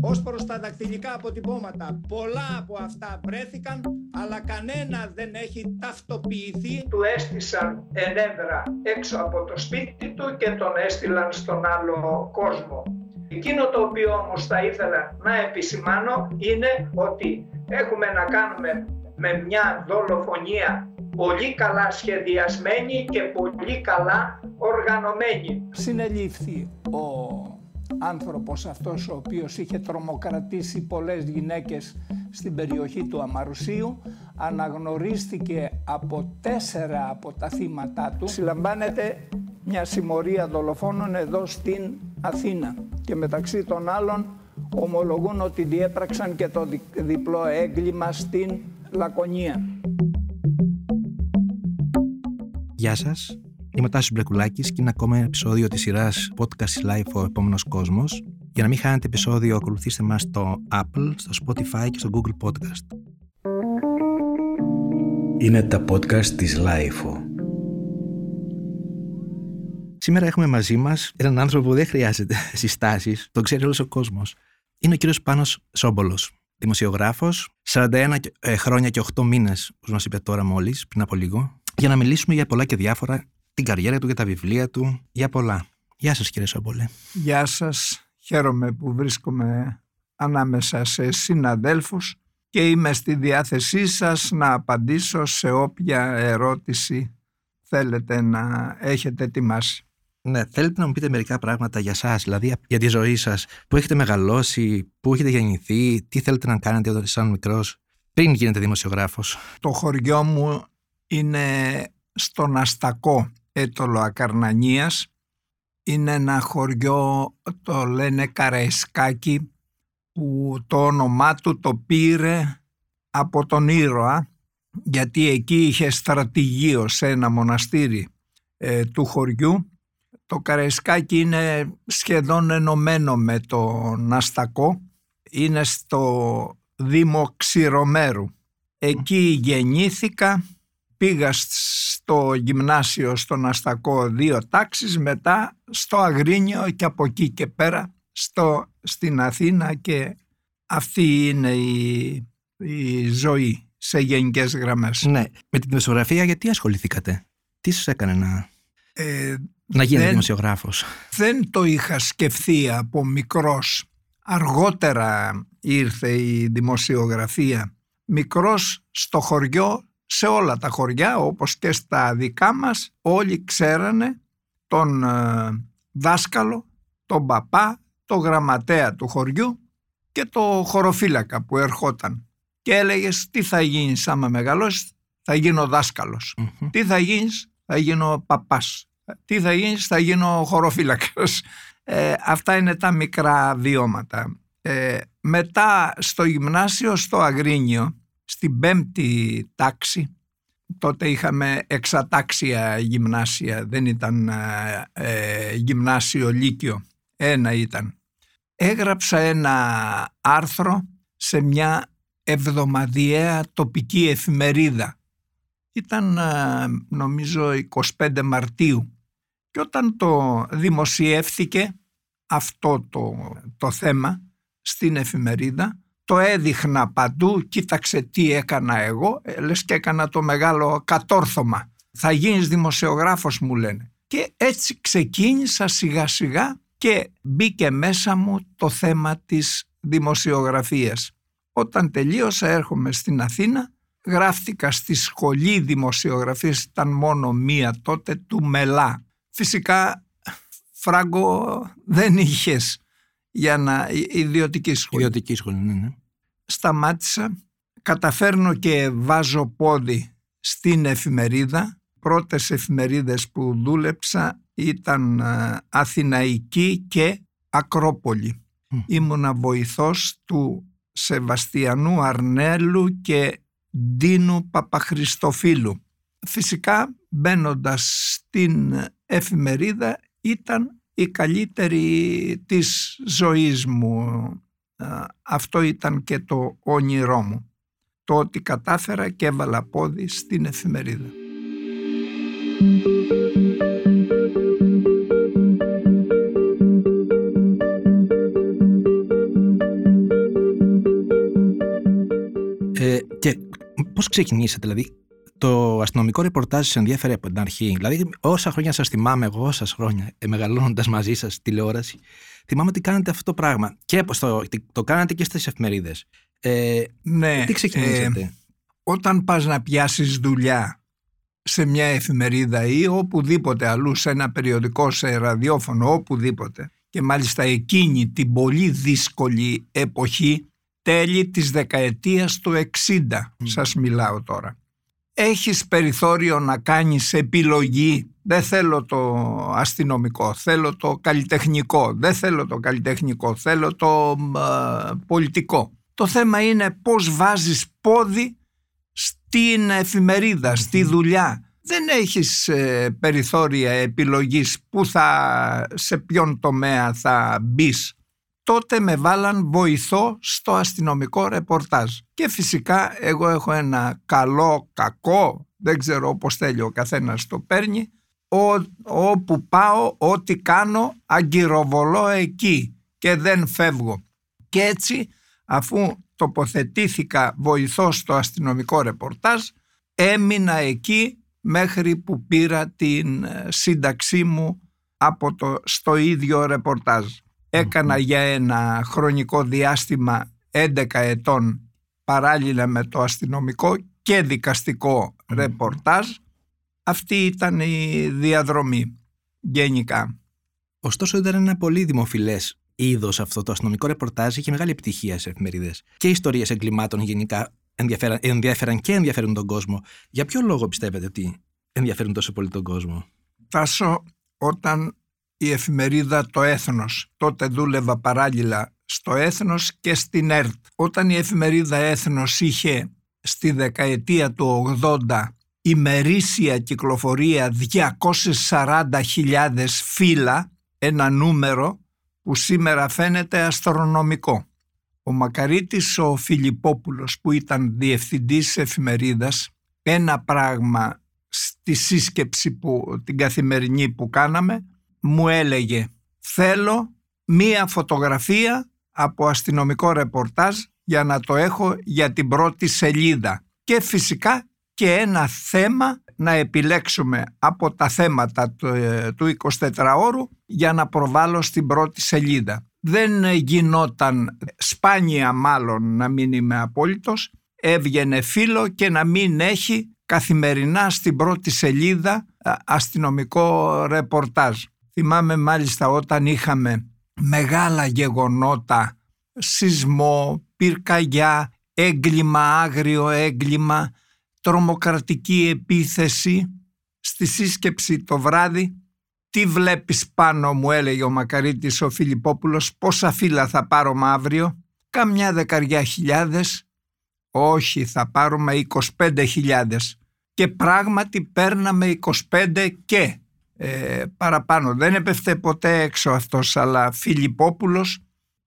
Ως προς τα δακτυλικά αποτυπώματα, πολλά από αυτά βρέθηκαν, αλλά κανένα δεν έχει ταυτοποιηθεί. Του έστησαν ενέδρα έξω από το σπίτι του και τον έστειλαν στον άλλο κόσμο. Εκείνο το οποίο όμως θα ήθελα να επισημάνω είναι ότι έχουμε να κάνουμε με μια δολοφονία πολύ καλά σχεδιασμένη και πολύ καλά οργανωμένη. Συνελήφθη ο άνθρωπος αυτός ο οποίος είχε τρομοκρατήσει πολλές γυναίκες στην περιοχή του Αμαρουσίου αναγνωρίστηκε από τέσσερα από τα θύματα του. Συλλαμβάνεται μια συμμορία δολοφόνων εδώ στην Αθήνα. Και μεταξύ των άλλων ομολογούν ότι διέπραξαν και το διπλό έγκλημα στην Λακωνία. Γεια σας, είμαι ο Τάσος Μπλεκουλάκης και είναι ακόμα ένα επεισόδιο της σειράς Podcast Live ο επόμενος κόσμος. Για να μην χάνετε επεισόδιο, ακολουθήστε μας στο Apple, στο Spotify και στο Google Podcast. Είναι τα podcast της Lifeo. Σήμερα έχουμε μαζί μας έναν άνθρωπο που δεν χρειάζεται συστάσεις, τον ξέρει όλος ο κόσμος. Είναι ο κύριος Πάνος Σόμπολος, δημοσιογράφος, 41 ε, χρόνια και 8 μήνες, όπως μας είπε τώρα μόλις, πριν από λίγο, για να μιλήσουμε για πολλά και διάφορα, την καριέρα του, για τα βιβλία του, για πολλά. Γεια σας κύριε Σόμπολε. Γεια σας. Χαίρομαι που βρίσκομαι ανάμεσα σε συναδέλφους και είμαι στη διάθεσή σας να απαντήσω σε όποια ερώτηση θέλετε να έχετε ετοιμάσει. Ναι, θέλετε να μου πείτε μερικά πράγματα για σας, δηλαδή για τη ζωή σας, που έχετε μεγαλώσει, που έχετε γεννηθεί, τι θέλετε να κάνετε όταν ήσασταν μικρός, πριν γίνετε δημοσιογράφος. Το χωριό μου είναι στον Αστακό, έτολο Ακαρνανίας. Είναι ένα χωριό, το λένε Καραϊσκάκι, που το όνομά του το πήρε από τον ήρωα, γιατί εκεί είχε στρατηγείο σε ένα μοναστήρι ε, του χωριού. Το Καραϊσκάκι είναι σχεδόν ενωμένο με το Ναστακό. Είναι στο Δήμο Ξηρομέρου. Εκεί γεννήθηκα πήγα στο γυμνάσιο στον Αστακό δύο τάξεις, μετά στο Αγρίνιο και από εκεί και πέρα στο, στην Αθήνα και αυτή είναι η, η ζωή σε γενικές γραμμές. Ναι. Με την δημοσιογραφία γιατί ασχοληθήκατε, τι σας έκανε να, ε, να γίνετε δεν, δημοσιογράφος; Δεν το είχα σκεφτεί από μικρός. Αργότερα ήρθε η δημοσιογραφία. Μικρός στο χωριό σε όλα τα χωριά όπως και στα δικά μας όλοι ξέρανε τον ε, δάσκαλο, τον παπά, τον γραμματέα του χωριού και το χωροφύλακα που ερχόταν και έλεγες τι θα γίνεις άμα μεγαλώσεις; Θα γίνω τι θα γίνεις; Θα γίνω παπάς. Τι θα γίνεις; Θα γίνω χωροφύλακας ε, αυτά είναι τα μικρά βιώματα. Ε, μετά στο γυμνάσιο στο Αγρίνιο στην πέμπτη τάξη, τότε είχαμε εξατάξια γυμνάσια, δεν ήταν ε, ε, γυμνάσιο λύκειο, ένα ήταν. Έγραψα ένα άρθρο σε μια εβδομαδιαία τοπική εφημερίδα. Ήταν ε, νομίζω 25 Μαρτίου και όταν το δημοσιεύθηκε αυτό το, το θέμα στην εφημερίδα το έδειχνα παντού, κοίταξε τι έκανα εγώ, ε, λες και έκανα το μεγάλο κατόρθωμα. Θα γίνεις δημοσιογράφος μου λένε. Και έτσι ξεκίνησα σιγά σιγά και μπήκε μέσα μου το θέμα της δημοσιογραφίας. Όταν τελείωσα έρχομαι στην Αθήνα, γράφτηκα στη σχολή δημοσιογραφίας, ήταν μόνο μία τότε, του Μελά. Φυσικά, Φράγκο, δεν είχες για να ιδιωτική σχολή. Ιδιωτική σχολή, ναι, ναι. Σταμάτησα, καταφέρνω και βάζω πόδι στην εφημερίδα. Πρώτες εφημερίδες που δούλεψα ήταν ε, Αθηναϊκή και Ακρόπολη. Mm. Ήμουνα βοηθός του Σεβαστιανού Αρνέλου και Ντίνου Παπαχριστοφίλου. Φυσικά μπαίνοντας στην εφημερίδα ήταν η καλύτερη της ζωής μου. Αυτό ήταν και το όνειρό μου. Το ότι κατάφερα και έβαλα πόδι στην εφημερίδα. Ε, και πώς ξεκινήσατε, δηλαδή το αστυνομικό ρεπορτάζ σας ενδιαφέρει από την αρχή. Δηλαδή, όσα χρόνια σας θυμάμαι, εγώ όσα χρόνια, ε, μεγαλώνοντας μαζί σας τηλεόραση, θυμάμαι ότι κάνατε αυτό το πράγμα. Και το, το κάνατε και στις εφημερίδες. Ε, ναι. Τι ξεκινήσατε; Ε, όταν πας να πιάσεις δουλειά σε μια εφημερίδα ή οπουδήποτε αλλού, σε ένα περιοδικό, σε ραδιόφωνο, οπουδήποτε, και μάλιστα εκείνη την πολύ δύσκολη εποχή, τέλη της δεκαετίας του 60, σας μιλάω τώρα έχεις περιθώριο να κάνεις επιλογή δεν θέλω το αστυνομικό, θέλω το καλλιτεχνικό, δεν θέλω το καλλιτεχνικό, θέλω το πολιτικό. Το θέμα είναι πώς βάζεις πόδι στην εφημερίδα, στη δουλειά. Δεν έχεις ε, περιθώρια επιλογής που θα, σε ποιον τομέα θα μπεις τότε με βάλαν βοηθό στο αστυνομικό ρεπορτάζ. Και φυσικά εγώ έχω ένα καλό, κακό, δεν ξέρω πώς θέλει ο καθένας το παίρνει, όπου πάω, ό,τι κάνω, αγκυροβολώ εκεί και δεν φεύγω. Και έτσι, αφού τοποθετήθηκα βοηθό στο αστυνομικό ρεπορτάζ, έμεινα εκεί μέχρι που πήρα την ε, σύνταξή μου από το, στο ίδιο ρεπορτάζ. Έκανα για ένα χρονικό διάστημα 11 ετών παράλληλα με το αστυνομικό και δικαστικό ρεπορτάζ. Αυτή ήταν η διαδρομή γενικά. Ωστόσο ήταν ένα πολύ δημοφιλές είδος αυτό το αστυνομικό ρεπορτάζ είχε μεγάλη επιτυχία σε εφημερίδες. Και ιστορίες εγκλημάτων γενικά ενδιαφέραν, ενδιαφέραν και ενδιαφέρουν τον κόσμο. Για ποιο λόγο πιστεύετε ότι ενδιαφέρουν τόσο πολύ τον κόσμο, Τάσο, όταν η εφημερίδα «Το Έθνος». Τότε δούλευα παράλληλα στο Έθνος και στην ΕΡΤ. Όταν η εφημερίδα Έθνος είχε στη δεκαετία του 80 ημερήσια κυκλοφορία 240.000 φύλλα, ένα νούμερο που σήμερα φαίνεται αστρονομικό. Ο Μακαρίτης ο Φιλιππόπουλος που ήταν διευθυντής εφημερίδας, ένα πράγμα στη σύσκεψη που, την καθημερινή που κάναμε, μου έλεγε θέλω μία φωτογραφία από αστυνομικό ρεπορτάζ για να το έχω για την πρώτη σελίδα και φυσικά και ένα θέμα να επιλέξουμε από τα θέματα του 24ωρου για να προβάλλω στην πρώτη σελίδα. Δεν γινόταν σπάνια μάλλον να μην είμαι απόλυτος, έβγαινε φίλο και να μην έχει καθημερινά στην πρώτη σελίδα αστυνομικό ρεπορτάζ. Θυμάμαι μάλιστα όταν είχαμε μεγάλα γεγονότα, σεισμό, πυρκαγιά, έγκλημα, άγριο έγκλημα, τρομοκρατική επίθεση. Στη σύσκεψη το βράδυ, τι βλέπεις πάνω μου έλεγε ο Μακαρίτης ο Φιλιππόπουλος, πόσα φύλλα θα πάρουμε αύριο, καμιά δεκαριά χιλιάδες, όχι θα πάρουμε 25.000 και πράγματι παίρναμε 25 και ε, παραπάνω. Δεν έπεφτε ποτέ έξω αυτός, αλλά Φιλιππόπουλος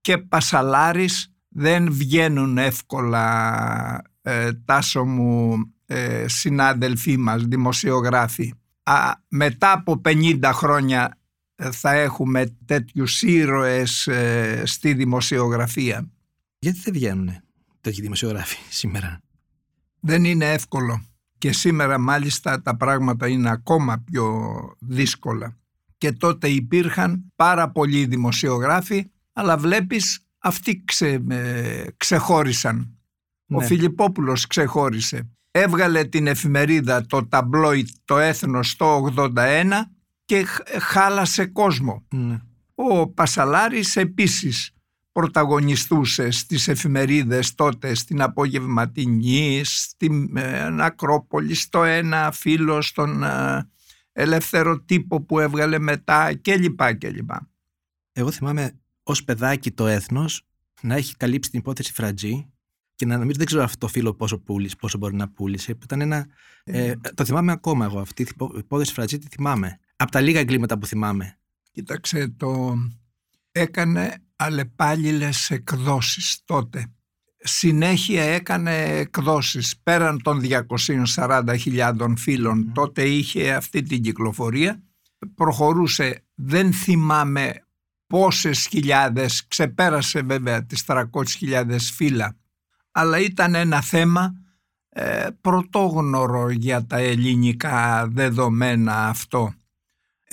και Πασαλάρης δεν βγαίνουν εύκολα ε, τάσο μου ε, συνάδελφοί μας, δημοσιογράφοι. Α, μετά από 50 χρόνια ε, θα έχουμε τέτοιους ήρωες ε, στη δημοσιογραφία. Γιατί δεν βγαίνουν τέτοιοι δημοσιογράφοι σήμερα; Δεν είναι εύκολο και σήμερα μάλιστα τα πράγματα είναι ακόμα πιο δύσκολα. Και τότε υπήρχαν πάρα πολλοί δημοσιογράφοι, αλλά βλέπεις αυτοί ξε, ε, ξεχώρισαν. Ο ναι. Φιλιππόπουλος ξεχώρισε. Έβγαλε την εφημερίδα το ταμπλόι το έθνος το 81 και χάλασε κόσμο. Ναι. Ο Πασαλάρης επίσης πρωταγωνιστούσες στις εφημερίδες τότε στην Απογευματινή, στην ε, Ακρόπολη, στο ένα φίλο, στον ε, ελεύθερο τύπο που έβγαλε μετά κλπ. κλπ. Εγώ θυμάμαι ως παιδάκι το έθνος να έχει καλύψει την υπόθεση Φρατζή και να νομίζω δεν ξέρω αυτό το φίλο πόσο, πούλησε, πόσο μπορεί να πούλησε. Ήταν ένα, ε, ε το θυμάμαι ακόμα εγώ αυτή την υπόθεση Φρατζή τη θυμάμαι. Από τα λίγα εγκλήματα που θυμάμαι. Κοίταξε το έκανε αλλεπάλληλες εκδόσεις τότε. Συνέχεια έκανε εκδόσεις πέραν των 240.000 φίλων. Τότε είχε αυτή την κυκλοφορία. Προχωρούσε, δεν θυμάμαι πόσες χιλιάδες, ξεπέρασε βέβαια τις 300.000 φύλλα. Αλλά ήταν ένα θέμα ε, πρωτόγνωρο για τα ελληνικά δεδομένα αυτό.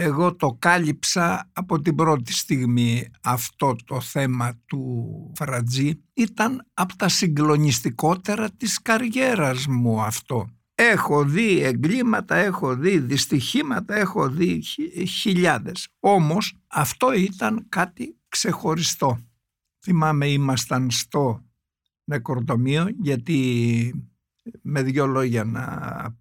Εγώ το κάλυψα από την πρώτη στιγμή αυτό το θέμα του Φρατζή. Ήταν από τα συγκλονιστικότερα της καριέρας μου αυτό. Έχω δει εγκλήματα, έχω δει δυστυχήματα, έχω δει χιλιάδες. Όμως αυτό ήταν κάτι ξεχωριστό. Θυμάμαι ήμασταν στο νεκροτομείο γιατί με δυο λόγια να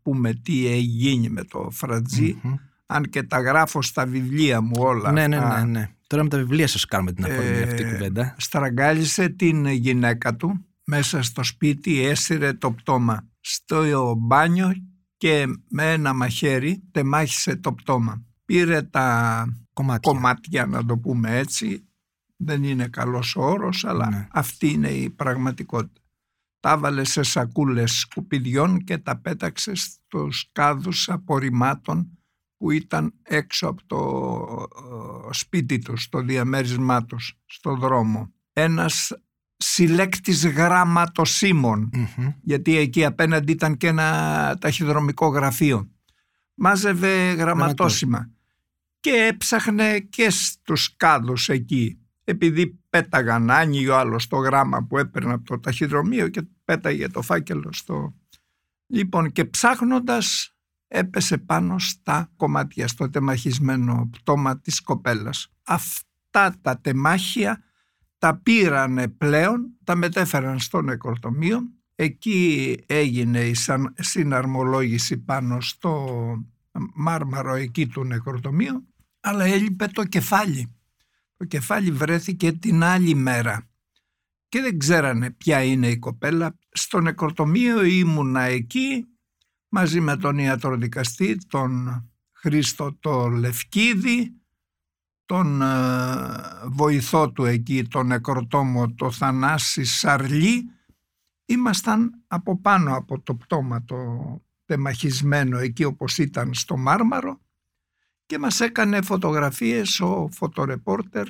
πούμε τι έγινε με το φρατζη αν και τα γράφω στα βιβλία μου όλα. Ναι, ναι, ναι, ναι. Τώρα με τα βιβλία σας κάνουμε την αφορμή ε, αυτή η κουβέντα. Στραγγάλισε την γυναίκα του μέσα στο σπίτι, έσυρε το πτώμα στο μπάνιο και με ένα μαχαίρι τεμάχισε το πτώμα. Πήρε τα κομμάτια, κομμάτια να το πούμε έτσι, δεν είναι καλός όρος, αλλά ναι. αυτή είναι η πραγματικότητα. Τα βάλε σε σακούλες σκουπιδιών και τα πέταξε στους κάδους απορριμμάτων που ήταν έξω από το ε, σπίτι τους, στο διαμέρισμά τους, στο δρόμο. Ένας συλλέκτης γιατί εκεί απέναντι ήταν και ένα ταχυδρομικό γραφείο. Μάζευε γραμματόσημα και έψαχνε και στους κάδους εκεί επειδή πέταγαν, άνοιγε ο άλλος το γράμμα που έπαιρνε από το ταχυδρομείο και πέταγε το φάκελο στο... Λοιπόν και ψάχνοντας έπεσε πάνω στα κομμάτια, στο τεμαχισμένο πτώμα της κοπέλας. Αυτά τα τεμάχια τα πήρανε πλέον, τα μετέφεραν στο νεκροτομείο. Εκεί έγινε η συναρμολόγηση πάνω στο μάρμαρο εκεί του νεκροτομείου, αλλά έλειπε το κεφάλι. Το κεφάλι βρέθηκε την άλλη μέρα και δεν ξέρανε ποια είναι η κοπέλα. Στο νεκροτομείο ήμουνα εκεί μαζί με τον ιατροδικαστή, τον Χρήστο το Λευκίδη, τον ε, βοηθό του εκεί, τον νεκροτόμο, το Θανάση Σαρλί, ήμασταν από πάνω από το πτώμα το τεμαχισμένο εκεί όπως ήταν στο Μάρμαρο και μας έκανε φωτογραφίες ο φωτορεπόρτερ,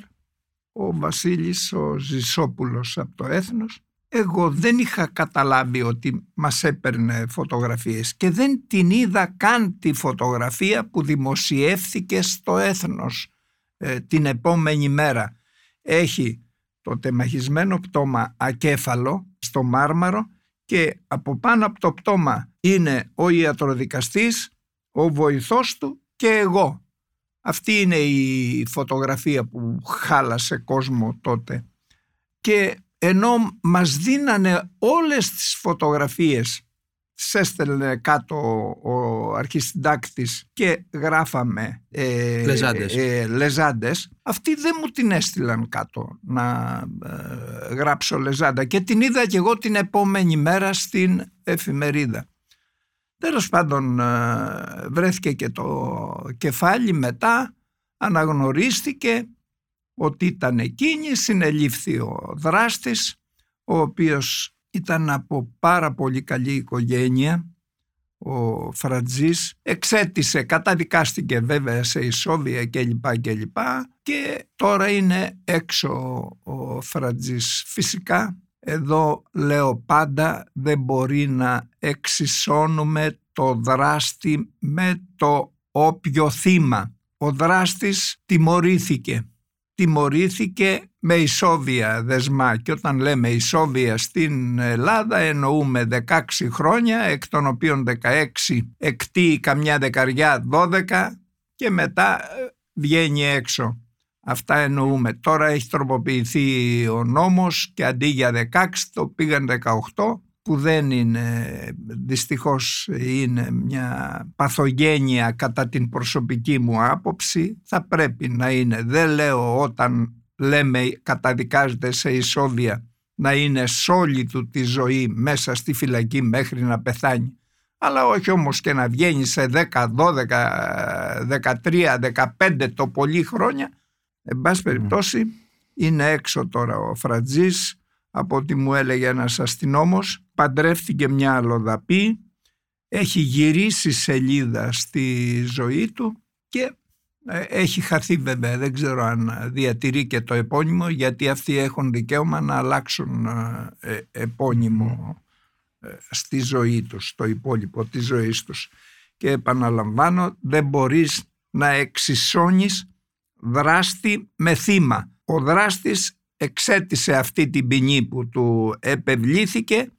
ο Βασίλης ο Ζησόπουλος από το Έθνος. Εγώ δεν είχα καταλάβει ότι μας έπαιρνε φωτογραφίες και δεν την είδα καν τη φωτογραφία που δημοσιεύθηκε στο Έθνος ε, την επόμενη μέρα. Έχει το τεμαχισμένο πτώμα ακέφαλο στο μάρμαρο και από πάνω από το πτώμα είναι ο ιατροδικαστής, ο βοηθός του και εγώ. Αυτή είναι η φωτογραφία που χάλασε κόσμο τότε. Και ενώ μας δίνανε όλες τις φωτογραφίες τις έστελνε κάτω ο αρχισυντάκτης και γράφαμε ε, λεζάντες. Ε, λεζάντες. Αυτοί δεν μου την έστειλαν κάτω να ε, γράψω λεζάντα και την είδα και εγώ την επόμενη μέρα στην εφημερίδα. Τέλος πάντων ε, βρέθηκε και το κεφάλι μετά, αναγνωρίστηκε ότι ήταν εκείνη, συνελήφθη ο δράστης, ο οποίος ήταν από πάρα πολύ καλή οικογένεια, ο Φρατζής, εξέτησε, καταδικάστηκε βέβαια σε ισόβια κλπ. κλπ. Και τώρα είναι έξω ο Φρατζής. Φυσικά εδώ λέω πάντα δεν μπορεί να εξισώνουμε το δράστη με το όποιο θύμα. Ο δράστης τιμωρήθηκε. Τιμωρήθηκε με ισόβια δεσμά και όταν λέμε ισόβια στην Ελλάδα εννοούμε 16 χρόνια εκ των οποίων 16 εκτεί καμιά δεκαριά 12 και μετά ε, βγαίνει έξω. Αυτά εννοούμε. Τώρα έχει τροποποιηθεί ο νόμος και αντί για 16 το πήγαν 18 που δεν είναι, δυστυχώς είναι μια παθογένεια κατά την προσωπική μου άποψη, θα πρέπει να είναι. Δεν λέω όταν λέμε καταδικάζεται σε ισόβια να είναι σ' όλη του τη ζωή μέσα στη φυλακή μέχρι να πεθάνει. Αλλά όχι όμως και να βγαίνει σε 10, 12, 13, 15 το πολύ χρόνια. Εν πάση περιπτώσει είναι έξω τώρα ο Φρατζής από ό,τι μου έλεγε ένας αστυνόμος. Παντρεύτηκε μια αλλοδαπή, έχει γυρίσει σελίδα στη ζωή του και ε, έχει χαθεί βέβαια, δεν ξέρω αν διατηρεί και το επώνυμο γιατί αυτοί έχουν δικαίωμα να αλλάξουν ε, ε, επώνυμο ε, στη ζωή τους, στο υπόλοιπο της ζωής τους. Και επαναλαμβάνω, δεν μπορείς να εξισώνεις δράστη με θύμα. Ο δράστης εξέτησε αυτή την ποινή που του επευλήθηκε,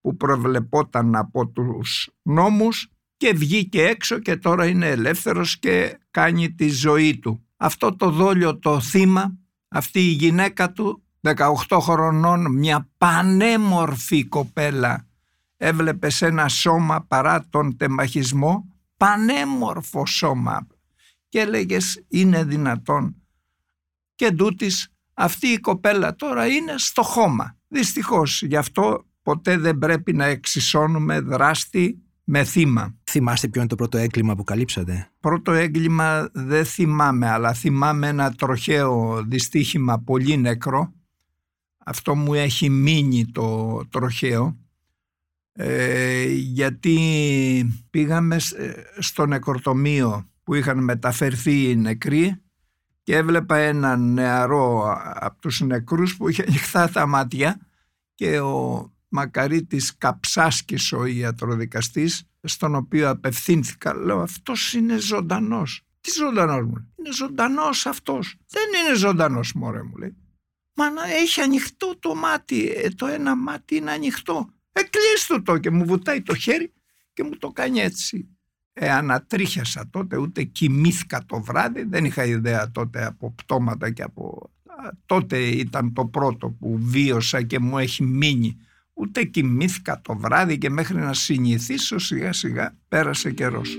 που προβλεπόταν από τους νόμους και βγήκε έξω και τώρα είναι ελεύθερος και κάνει τη ζωή του. Αυτό το δόλιο το θύμα, αυτή η γυναίκα του 18 χρονών, μια πανέμορφη κοπέλα έβλεπε σε ένα σώμα παρά τον τεμαχισμό, πανέμορφο σώμα και έλεγες είναι δυνατόν και τούτης αυτή η κοπέλα τώρα είναι στο χώμα. Δυστυχώς γι' αυτό ποτέ δεν πρέπει να εξισώνουμε δράστη με θύμα. Θυμάστε ποιο είναι το πρώτο έγκλημα που καλύψατε; Πρώτο έγκλημα δεν θυμάμαι, αλλά θυμάμαι ένα τροχαίο δυστύχημα πολύ νεκρό. Αυτό μου έχει μείνει το τροχαίο. Ε, γιατί πήγαμε στο νεκροτομείο που είχαν μεταφερθεί οι νεκροί και έβλεπα έναν νεαρό από τους νεκρούς που είχε ανοιχτά τα μάτια και ο Μακαρίτης Καψάσκης ο ιατροδικαστής στον οποίο απευθύνθηκα. Λέω αυτός είναι ζωντανός τι ζωντανός μου είναι ζωντανός αυτός δεν είναι ζωντανός μωρέ μου λέει. Μα να έχει ανοιχτό το μάτι. Ε, το ένα μάτι είναι ανοιχτό. Ε το και μου βουτάει το χέρι και μου το κάνει έτσι ε, ανατρίχιασα τότε ούτε κοιμήθηκα το βράδυ δεν είχα ιδέα τότε από πτώματα και από τότε ήταν το πρώτο που βίωσα και μου έχει μείνει ούτε κοιμήθηκα το βράδυ και μέχρι να συνηθίσω σιγά σιγά πέρασε καιρός.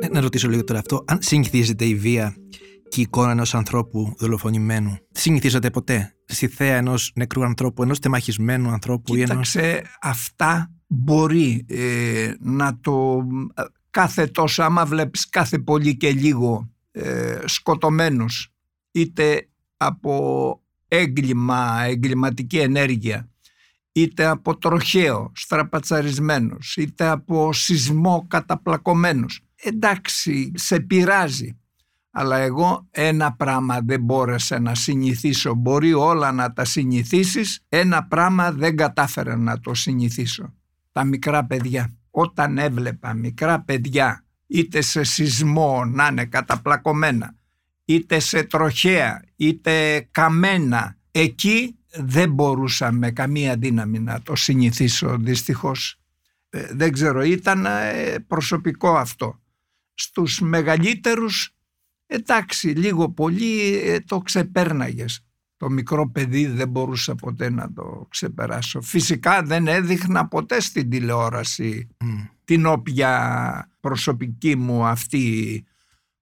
Ε, να ρωτήσω λίγο τώρα αυτό, αν συνηθίζεται η βία και η εικόνα ενός ανθρώπου δολοφονημένου, συνηθίζατε ποτέ στη θέα ενός νεκρού ανθρώπου, ενός τεμαχισμένου ανθρώπου Κοίταξε, ή ενός... αυτά μπορεί ε, να το ε, κάθε τόσο άμα βλέπεις κάθε πολύ και λίγο ε, σκοτωμένους είτε από έγκλημα, εγκληματική ενέργεια είτε από τροχαίο, στραπατσαρισμένος είτε από σεισμό καταπλακωμένος. Εντάξει σε πειράζει αλλά εγώ ένα πράγμα δεν μπόρεσα να συνηθίσω μπορεί όλα να τα συνηθίσεις ένα πράγμα δεν κατάφερα να το συνηθίσω τα μικρά παιδιά όταν έβλεπα μικρά παιδιά είτε σε σεισμό να είναι καταπλακωμένα, είτε σε τροχέα, είτε καμένα. Εκεί δεν μπορούσα με καμία δύναμη να το συνηθίσω δυστυχώς. Ε, δεν ξέρω, ήταν ε, προσωπικό αυτό. Στους μεγαλύτερους, εντάξει, λίγο πολύ ε, το ξεπέρναγες. Το μικρό παιδί δεν μπορούσα ποτέ να το ξεπεράσω. Φυσικά δεν έδειχνα ποτέ στην τηλεόραση την όποια προσωπική μου αυτή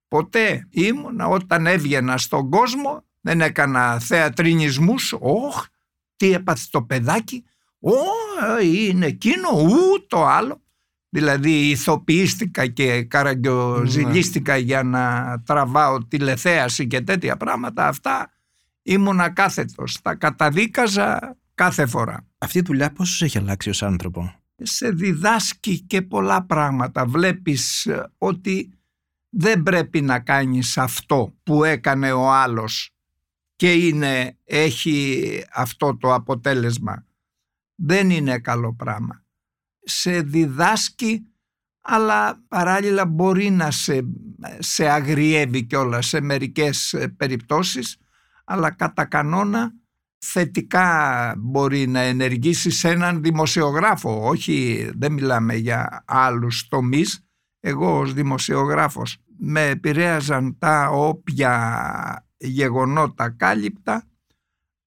ποτέ ήμουν όταν έβγαινα στον κόσμο δεν έκανα θεατρινισμούς όχ τι έπαθε το παιδάκι Ω, είναι εκείνο, ου, το άλλο. Δηλαδή ηθοποιήστηκα και καραγκιοζηλίστηκα ναι. για να τραβάω τηλεθέαση και τέτοια πράγματα. Αυτά ήμουνα κάθετος. Τα καταδίκαζα κάθε φορά. Αυτή η δουλειά πώς έχει αλλάξει ως άνθρωπο; Σε διδάσκει και πολλά πράγματα. Βλέπεις ε, ότι δεν πρέπει να κάνεις αυτό που έκανε ο άλλος και είναι, έχει αυτό το αποτέλεσμα. Δεν είναι καλό πράγμα. Σε διδάσκει αλλά παράλληλα μπορεί να σε, σε αγριεύει κιόλας σε μερικές ε, περιπτώσεις αλλά κατά κανόνα θετικά μπορεί να ενεργήσει σε έναν δημοσιογράφο. Όχι, δεν μιλάμε για άλλους τομείς. Εγώ ως δημοσιογράφος με επηρέαζαν τα όποια γεγονότα κάλυπτα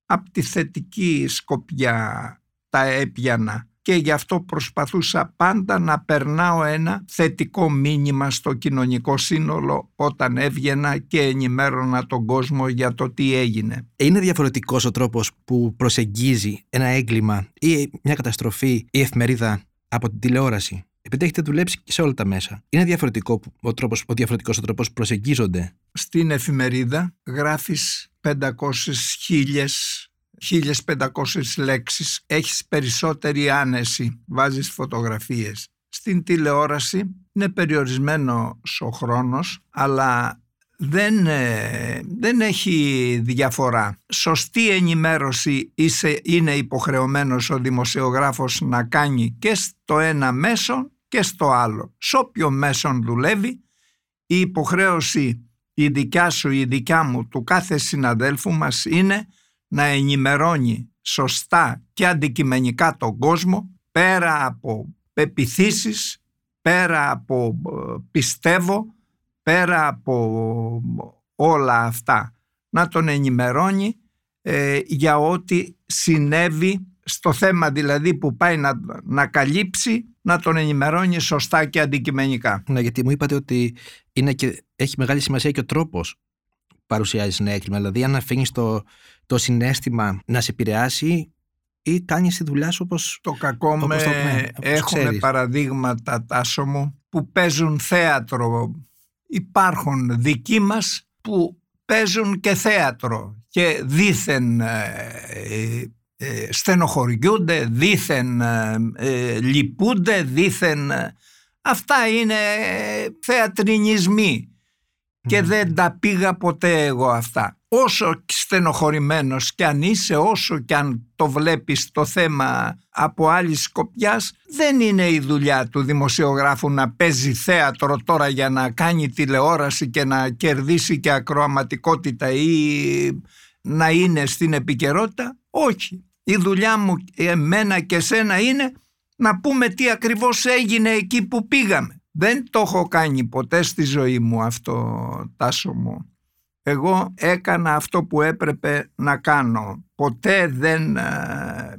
από τη θετική σκοπιά τα έπιανα και γι' αυτό προσπαθούσα πάντα να περνάω ένα θετικό μήνυμα στο κοινωνικό σύνολο όταν έβγαινα και ενημέρωνα τον κόσμο για το τι έγινε. Είναι διαφορετικός ο τρόπος που προσεγγίζει ένα έγκλημα ή μια καταστροφή ή εφημερίδα από την τηλεόραση; Επειδή έχετε δουλέψει και σε όλα τα μέσα. Είναι διαφορετικό ο, τρόπος, ο διαφορετικός ο τρόπος προσεγγίζονται; Στην εφημερίδα γράφεις 500 χίλιες 1500 λέξεις, έχεις περισσότερη άνεση, βάζεις φωτογραφίες. Στην τηλεόραση είναι περιορισμένος ο χρόνος, αλλά δεν, ε, δεν έχει διαφορά. Σωστή ενημέρωση είσαι, είναι υποχρεωμένος ο δημοσιογράφος να κάνει και στο ένα μέσο και στο άλλο. Σε όποιο μέσον δουλεύει η υποχρέωση η δικιά σου, η δικιά μου, του κάθε συναδέλφου μας είναι να ενημερώνει σωστά και αντικειμενικά τον κόσμο πέρα από πεπιθήσεις, πέρα από ε, πιστεύω, πέρα από όλα αυτά. Να τον ενημερώνει ε, για ό,τι συνέβη στο θέμα δηλαδή που πάει να, να καλύψει να τον ενημερώνει σωστά και αντικειμενικά. Ναι, γιατί μου είπατε ότι είναι και, έχει μεγάλη σημασία και ο τρόπος παρουσιάζεις ένα έγκλημα. Δηλαδή, αν αφήνεις το, το συνέστημα να σε επηρεάσει ή κάνεις τη δουλειά σου όπως Το κακό με έχουμε παραδείγματα τάσο μου που παίζουν θέατρο. Υπάρχουν δικοί μας που παίζουν και θέατρο και δήθεν ε, ε, στενοχωριούνται, δήθεν ε, λυπούνται, δήθεν... Αυτά είναι θεατρινισμοί και δεν τα πήγα ποτέ εγώ αυτά. Όσο στενοχωρημένος κι αν είσαι, όσο κι αν το βλέπεις το θέμα από άλλη σκοπιάς, δεν είναι η δουλειά του δημοσιογράφου να παίζει θέατρο τώρα για να κάνει τηλεόραση και να κερδίσει και ακροαματικότητα ή να είναι στην επικαιρότητα. Όχι. Η δουλειά μου εμένα και σένα είναι να πούμε τι ακριβώς έγινε εκεί που πήγαμε. Δεν το έχω κάνει ποτέ στη ζωή μου αυτό τάσο μου. Εγώ έκανα αυτό που έπρεπε να κάνω. Ποτέ δεν ε,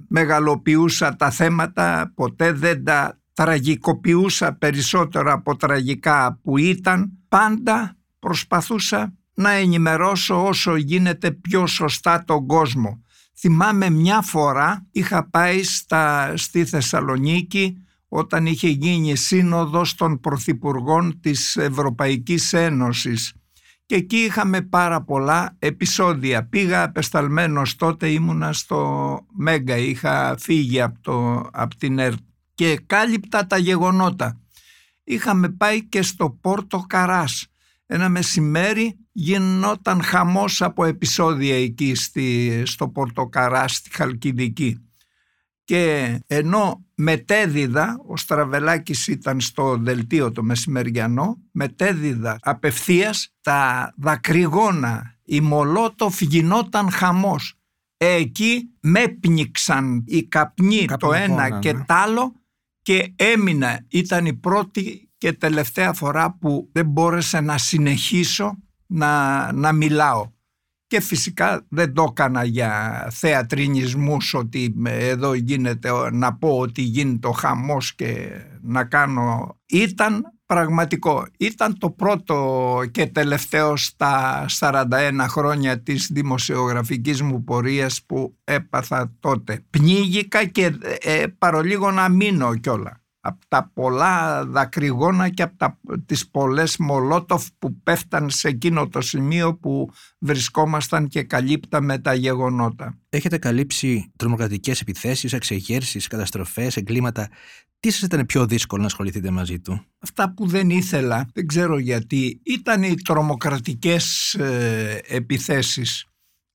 μεγαλοποιούσα τα θέματα, ποτέ δεν τα τραγικοποιούσα περισσότερο από τραγικά που ήταν. Πάντα προσπαθούσα να ενημερώσω όσο γίνεται πιο σωστά τον κόσμο. Θυμάμαι μια φορά είχα πάει στα, στη Θεσσαλονίκη όταν είχε γίνει σύνοδος των Πρωθυπουργών της Ευρωπαϊκής Ένωσης και εκεί είχαμε πάρα πολλά επεισόδια. Πήγα απεσταλμένος τότε ήμουνα στο Μέγκα, είχα φύγει από, το, από την ΕΡΤ και κάλυπτα τα γεγονότα. Είχαμε πάει και στο Πόρτο Καράς. Ένα μεσημέρι γινόταν χαμός από επεισόδια εκεί στη, στο Καράς, στη Χαλκιδική και ενώ μετέδιδα, ο Στραβελάκης ήταν στο δελτίο το μεσημεριανό, μετέδιδα απευθείας τα δακρυγόνα, η Μολότοφ γινόταν χαμός. Εκεί με πνίξαν οι καπνοί το ένα και ναι. το άλλο και έμεινα, ήταν η πρώτη και τελευταία φορά που δεν μπόρεσα να συνεχίσω να, να μιλάω και φυσικά δεν το έκανα για θεατρινισμούς ότι εδώ γίνεται να πω ότι γίνεται ο χαμός και να κάνω. Ήταν πραγματικό. Ήταν το πρώτο και τελευταίο στα 41 χρόνια της δημοσιογραφικής μου πορείας που έπαθα τότε. Πνίγηκα και ε, παρολίγο να μείνω κιόλα από τα πολλά δακρυγόνα και από τα, τις πολλές μολότοφ που πέφταν σε εκείνο το σημείο που βρισκόμασταν και καλύπταμε τα γεγονότα. Έχετε καλύψει τρομοκρατικές επιθέσεις, εξεγέρσεις, καταστροφές, εγκλήματα. Τι σας ήταν πιο δύσκολο να ασχοληθείτε μαζί του; Αυτά που δεν ήθελα, δεν ξέρω γιατί, ήταν οι τρομοκρατικές ε, επιθέσεις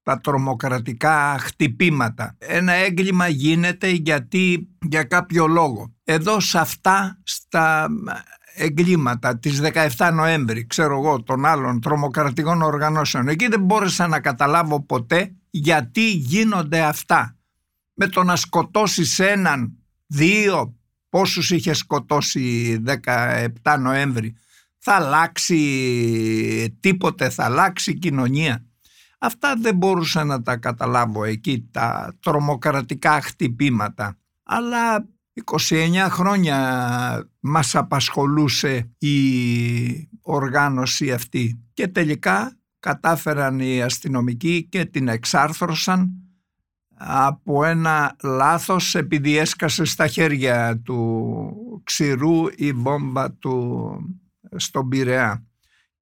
τα τρομοκρατικά χτυπήματα. Ένα έγκλημα γίνεται γιατί για κάποιο λόγο. Εδώ σε αυτά στα εγκλήματα της 17 Νοέμβρη, ξέρω εγώ, των άλλων τρομοκρατικών οργανώσεων, εκεί δεν μπόρεσα να καταλάβω ποτέ γιατί γίνονται αυτά. Με το να σκοτώσεις έναν, δύο, πόσους είχε σκοτώσει 17 Νοέμβρη, θα αλλάξει τίποτε, θα αλλάξει η κοινωνία. Αυτά δεν μπορούσα να τα καταλάβω εκεί, τα τρομοκρατικά χτυπήματα. Αλλά 29 χρόνια μας απασχολούσε η οργάνωση αυτή και τελικά κατάφεραν οι αστυνομικοί και την εξάρθρωσαν από ένα λάθος επειδή έσκασε στα χέρια του ξηρού η βόμβα του στον Πειραιά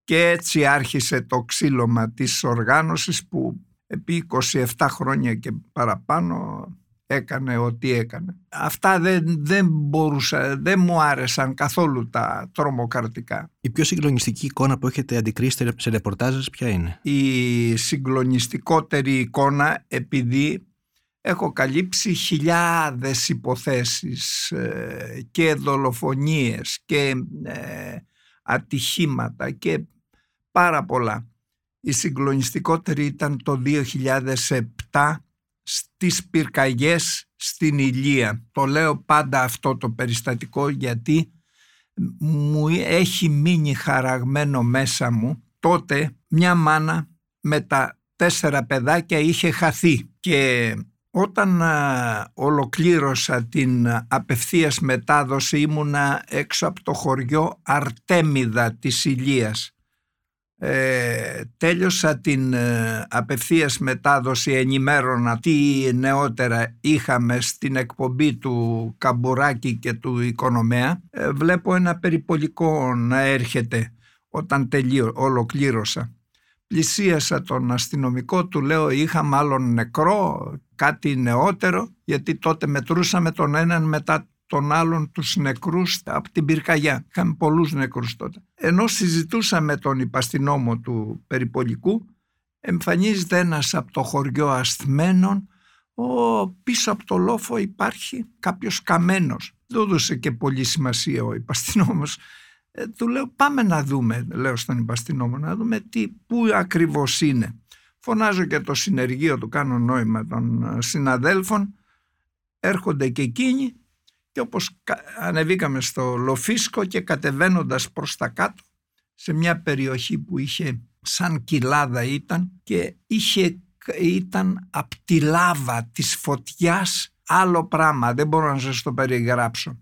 και έτσι άρχισε το ξύλωμα της οργάνωσης που επί 27 χρόνια και παραπάνω έκανε ό,τι έκανε. Αυτά δεν, δεν μπορούσα, δεν μου άρεσαν καθόλου τα τρομοκρατικά. Η πιο συγκλονιστική εικόνα που έχετε αντικρίσει σε ρεπορτάζες ποια είναι; Η συγκλονιστικότερη εικόνα επειδή έχω καλύψει χιλιάδες υποθέσεις ε, και δολοφονίες και ε, ατυχήματα και πάρα πολλά. Η συγκλονιστικότερη ήταν το 2007 στις πυρκαγιές στην Ηλία. Το λέω πάντα αυτό το περιστατικό γιατί μου έχει μείνει χαραγμένο μέσα μου. Τότε μια μάνα με τα τέσσερα παιδάκια είχε χαθεί και όταν ολοκλήρωσα την απευθείας μετάδοση ήμουνα έξω από το χωριό Αρτέμιδα της Ηλίας. Ε, τέλειωσα την ε, απευθείας μετάδοση ενημέρωνα τι νεότερα είχαμε στην εκπομπή του Καμπουράκη και του Οικονομέα. Ε, βλέπω ένα περιπολικό να έρχεται όταν τελείω, ολοκλήρωσα πλησίασα τον αστυνομικό του λέω είχα μάλλον νεκρό κάτι νεότερο γιατί τότε μετρούσαμε τον έναν μετά των άλλων τους νεκρούς από την πυρκαγιά. Είχαμε πολλούς νεκρούς τότε. Ενώ συζητούσαμε τον υπαστηνόμο του περιπολικού, εμφανίζεται ένας από το χωριό ασθμένων, ο, πίσω από το λόφο υπάρχει κάποιος καμένος. Δεν έδωσε και πολύ σημασία ο υπαστηνόμος. Ε, του λέω πάμε να δούμε, λέω στον υπαστηνόμο, να δούμε τι, πού ακριβώς είναι. Φωνάζω και το συνεργείο του, κάνω νόημα των συναδέλφων, έρχονται και εκείνοι και όπως ανεβήκαμε στο Λοφίσκο και κατεβαίνοντας προς τα κάτω σε μια περιοχή που είχε σαν κοιλάδα ήταν και είχε, ήταν απ' τη λάβα της φωτιάς άλλο πράγμα, δεν μπορώ να σας το περιγράψω.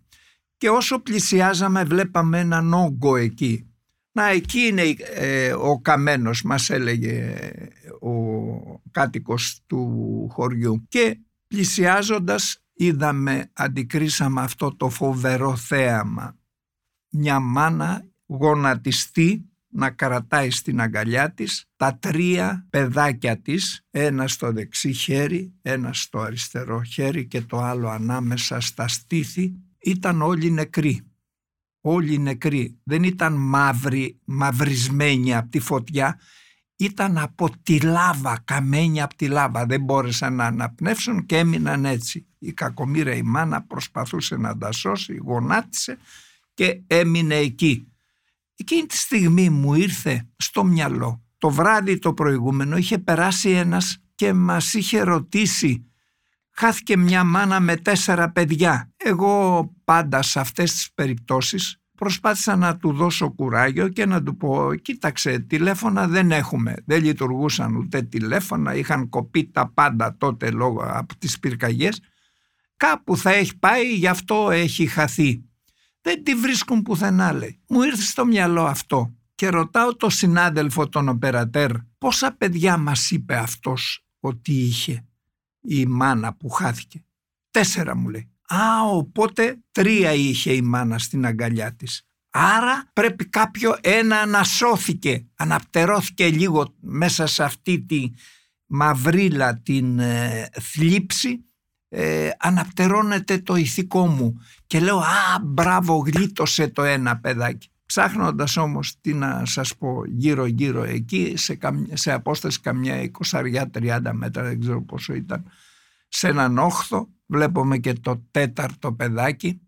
Και όσο πλησιάζαμε βλέπαμε έναν όγκο εκεί. Να εκεί είναι ε, ο καμένος μας έλεγε ο κάτοικος του χωριού. Και πλησιάζοντας είδαμε, αντικρίσαμε αυτό το φοβερό θέαμα. Μια μάνα γονατιστή να κρατάει στην αγκαλιά της τα τρία παιδάκια της, ένα στο δεξί χέρι, ένα στο αριστερό χέρι και το άλλο ανάμεσα στα στήθη, ήταν όλοι νεκροί. Όλοι νεκροί. Δεν ήταν μαύροι, μαυρισμένοι από τη φωτιά, ήταν από τη λάβα, καμένοι από τη λάβα. Δεν μπόρεσαν να αναπνεύσουν και έμειναν έτσι. Η κακομήρα η μάνα προσπαθούσε να τα σώσει, γονάτισε και έμεινε εκεί. Εκείνη τη στιγμή μου ήρθε στο μυαλό. Το βράδυ το προηγούμενο είχε περάσει ένας και μας είχε ρωτήσει χάθηκε μια μάνα με τέσσερα παιδιά. Εγώ πάντα σε αυτές τις περιπτώσεις προσπάθησα να του δώσω κουράγιο και να του πω κοίταξε τηλέφωνα δεν έχουμε δεν λειτουργούσαν ούτε τηλέφωνα είχαν κοπεί τα πάντα τότε λόγω από τις πυρκαγιές. Κάπου θα έχει πάει γι' αυτό έχει χαθεί δεν τη βρίσκουν πουθενά λέει. Μου ήρθε στο μυαλό αυτό και ρωτάω το συνάδελφο τον οπερατέρ πόσα παιδιά μας είπε αυτός ότι είχε η μάνα που χάθηκε; Τέσσερα μου λέει Α, οπότε τρία είχε η μάνα στην αγκαλιά της. Άρα πρέπει κάποιο ένα ανασώθηκε, αναπτερώθηκε λίγο μέσα σε αυτή τη μαυρίλα την ε, θλίψη ε, αναπτερώνεται το ηθικό μου και λέω α μπράβο γλίτωσε το ένα παιδάκι. Ψάχνοντας όμως τι να σας πω γύρω γύρω εκεί σε, σε απόσταση καμιά 20-30 μέτρα δεν ξέρω πόσο ήταν σε έναν όχθο βλέπουμε και το τέταρτο παιδάκι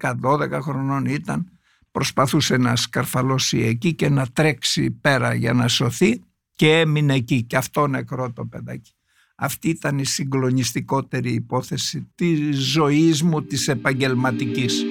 10-12 χρονών ήταν προσπαθούσε να σκαρφαλώσει εκεί και να τρέξει πέρα για να σωθεί και έμεινε εκεί και αυτό νεκρό το παιδάκι. Αυτή ήταν η συγκλονιστικότερη υπόθεση της ζωής μου της επαγγελματικής.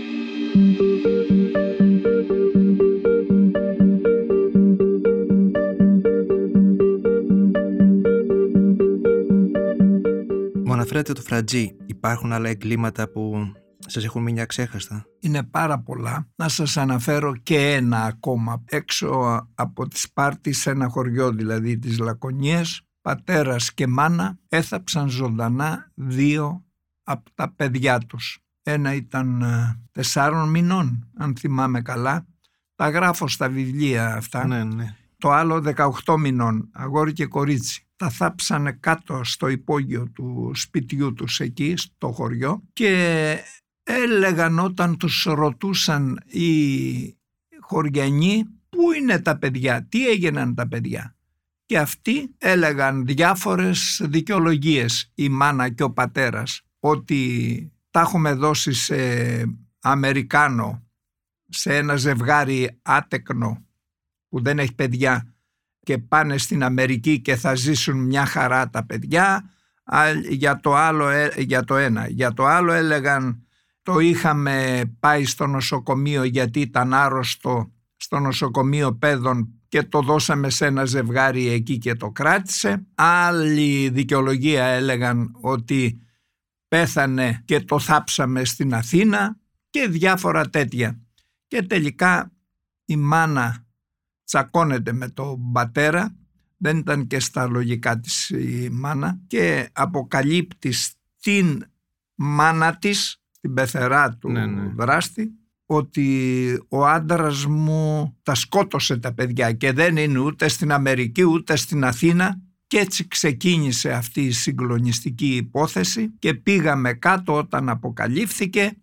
Αναφέρατε το φρατζί. Υπάρχουν άλλα εγκλήματα που σας έχουν μείνει αξέχαστα. Είναι πάρα πολλά. Να σας αναφέρω και ένα ακόμα. Έξω από τη Σπάρτη σε ένα χωριό δηλαδή της Λακωνίας πατέρας και μάνα έθαψαν ζωντανά δύο από τα παιδιά τους. Ένα ήταν ε, τεσσάρων μηνών, αν θυμάμαι καλά. Τα γράφω στα βιβλία αυτά. Ναι, ναι. Το άλλο 18 μηνών, αγόρι και κορίτσι. Τα θάψανε κάτω στο υπόγειο του σπιτιού τους εκεί στο χωριό και έλεγαν όταν τους ρωτούσαν οι χωριανοί πού είναι τα παιδιά, τι έγιναν τα παιδιά; Και αυτοί έλεγαν διάφορες δικαιολογίες η μάνα και ο πατέρας ότι τα έχουμε δώσει σε Αμερικάνο, σε ένα ζευγάρι άτεκνο που δεν έχει παιδιά και πάνε στην Αμερική και θα ζήσουν μια χαρά τα παιδιά για το, άλλο, ε, για το ένα. Για το άλλο έλεγαν το είχαμε πάει στο νοσοκομείο γιατί ήταν άρρωστο στο νοσοκομείο παιδών και το δώσαμε σε ένα ζευγάρι εκεί και το κράτησε. Άλλη δικαιολογία έλεγαν ότι πέθανε και το θάψαμε στην Αθήνα και διάφορα τέτοια. Και τελικά η μάνα τσακώνεται με τον πατέρα, δεν ήταν και στα λογικά της η μάνα και αποκαλύπτει στην μάνα της, την πεθερά του ναι, ναι. δράστη, ότι ο άντρας μου τα σκότωσε τα παιδιά και δεν είναι ούτε στην Αμερική ούτε στην Αθήνα και έτσι ξεκίνησε αυτή η συγκλονιστική υπόθεση και πήγαμε κάτω όταν αποκαλύφθηκε,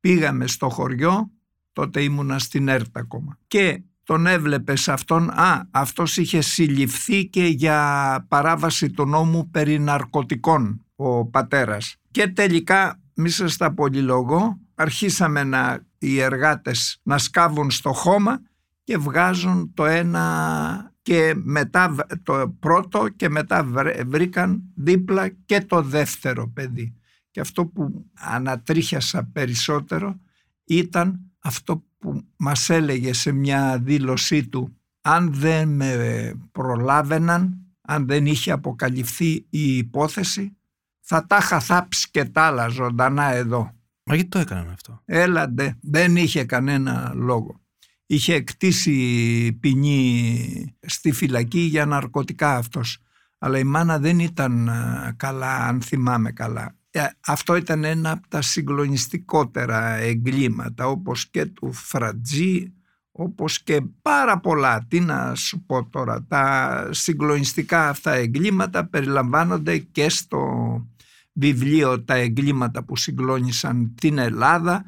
πήγαμε στο χωριό, τότε ήμουνα στην Έρτα ακόμα. Και τον έβλεπες αυτόν, α, αυτός είχε συλληφθεί και για παράβαση του νόμου περί ναρκωτικών ο πατέρας. Και τελικά, μη σας τα πολυλογώ, αρχίσαμε να, οι εργάτες να σκάβουν στο χώμα και βγάζουν το ένα και μετά το πρώτο και μετά βρήκαν δίπλα και το δεύτερο παιδί. Και αυτό που ανατρίχιασα περισσότερο ήταν αυτό που μας έλεγε σε μια δήλωσή του αν δεν με προλάβαιναν, αν δεν είχε αποκαλυφθεί η υπόθεση θα τα είχα θάψει και τα άλλα ζωντανά εδώ. Μα γιατί το έκαναν αυτό; Έλαντε, δεν είχε κανένα λόγο είχε εκτίσει ποινή στη φυλακή για ναρκωτικά αυτός. Αλλά η μάνα δεν ήταν καλά, αν θυμάμαι καλά. Ε, αυτό ήταν ένα από τα συγκλονιστικότερα εγκλήματα, όπως και του Φρατζή, όπως και πάρα πολλά. Τι να σου πω τώρα, τα συγκλονιστικά αυτά εγκλήματα περιλαμβάνονται και στο βιβλίο «Τα εγκλήματα που συγκλώνησαν την Ελλάδα»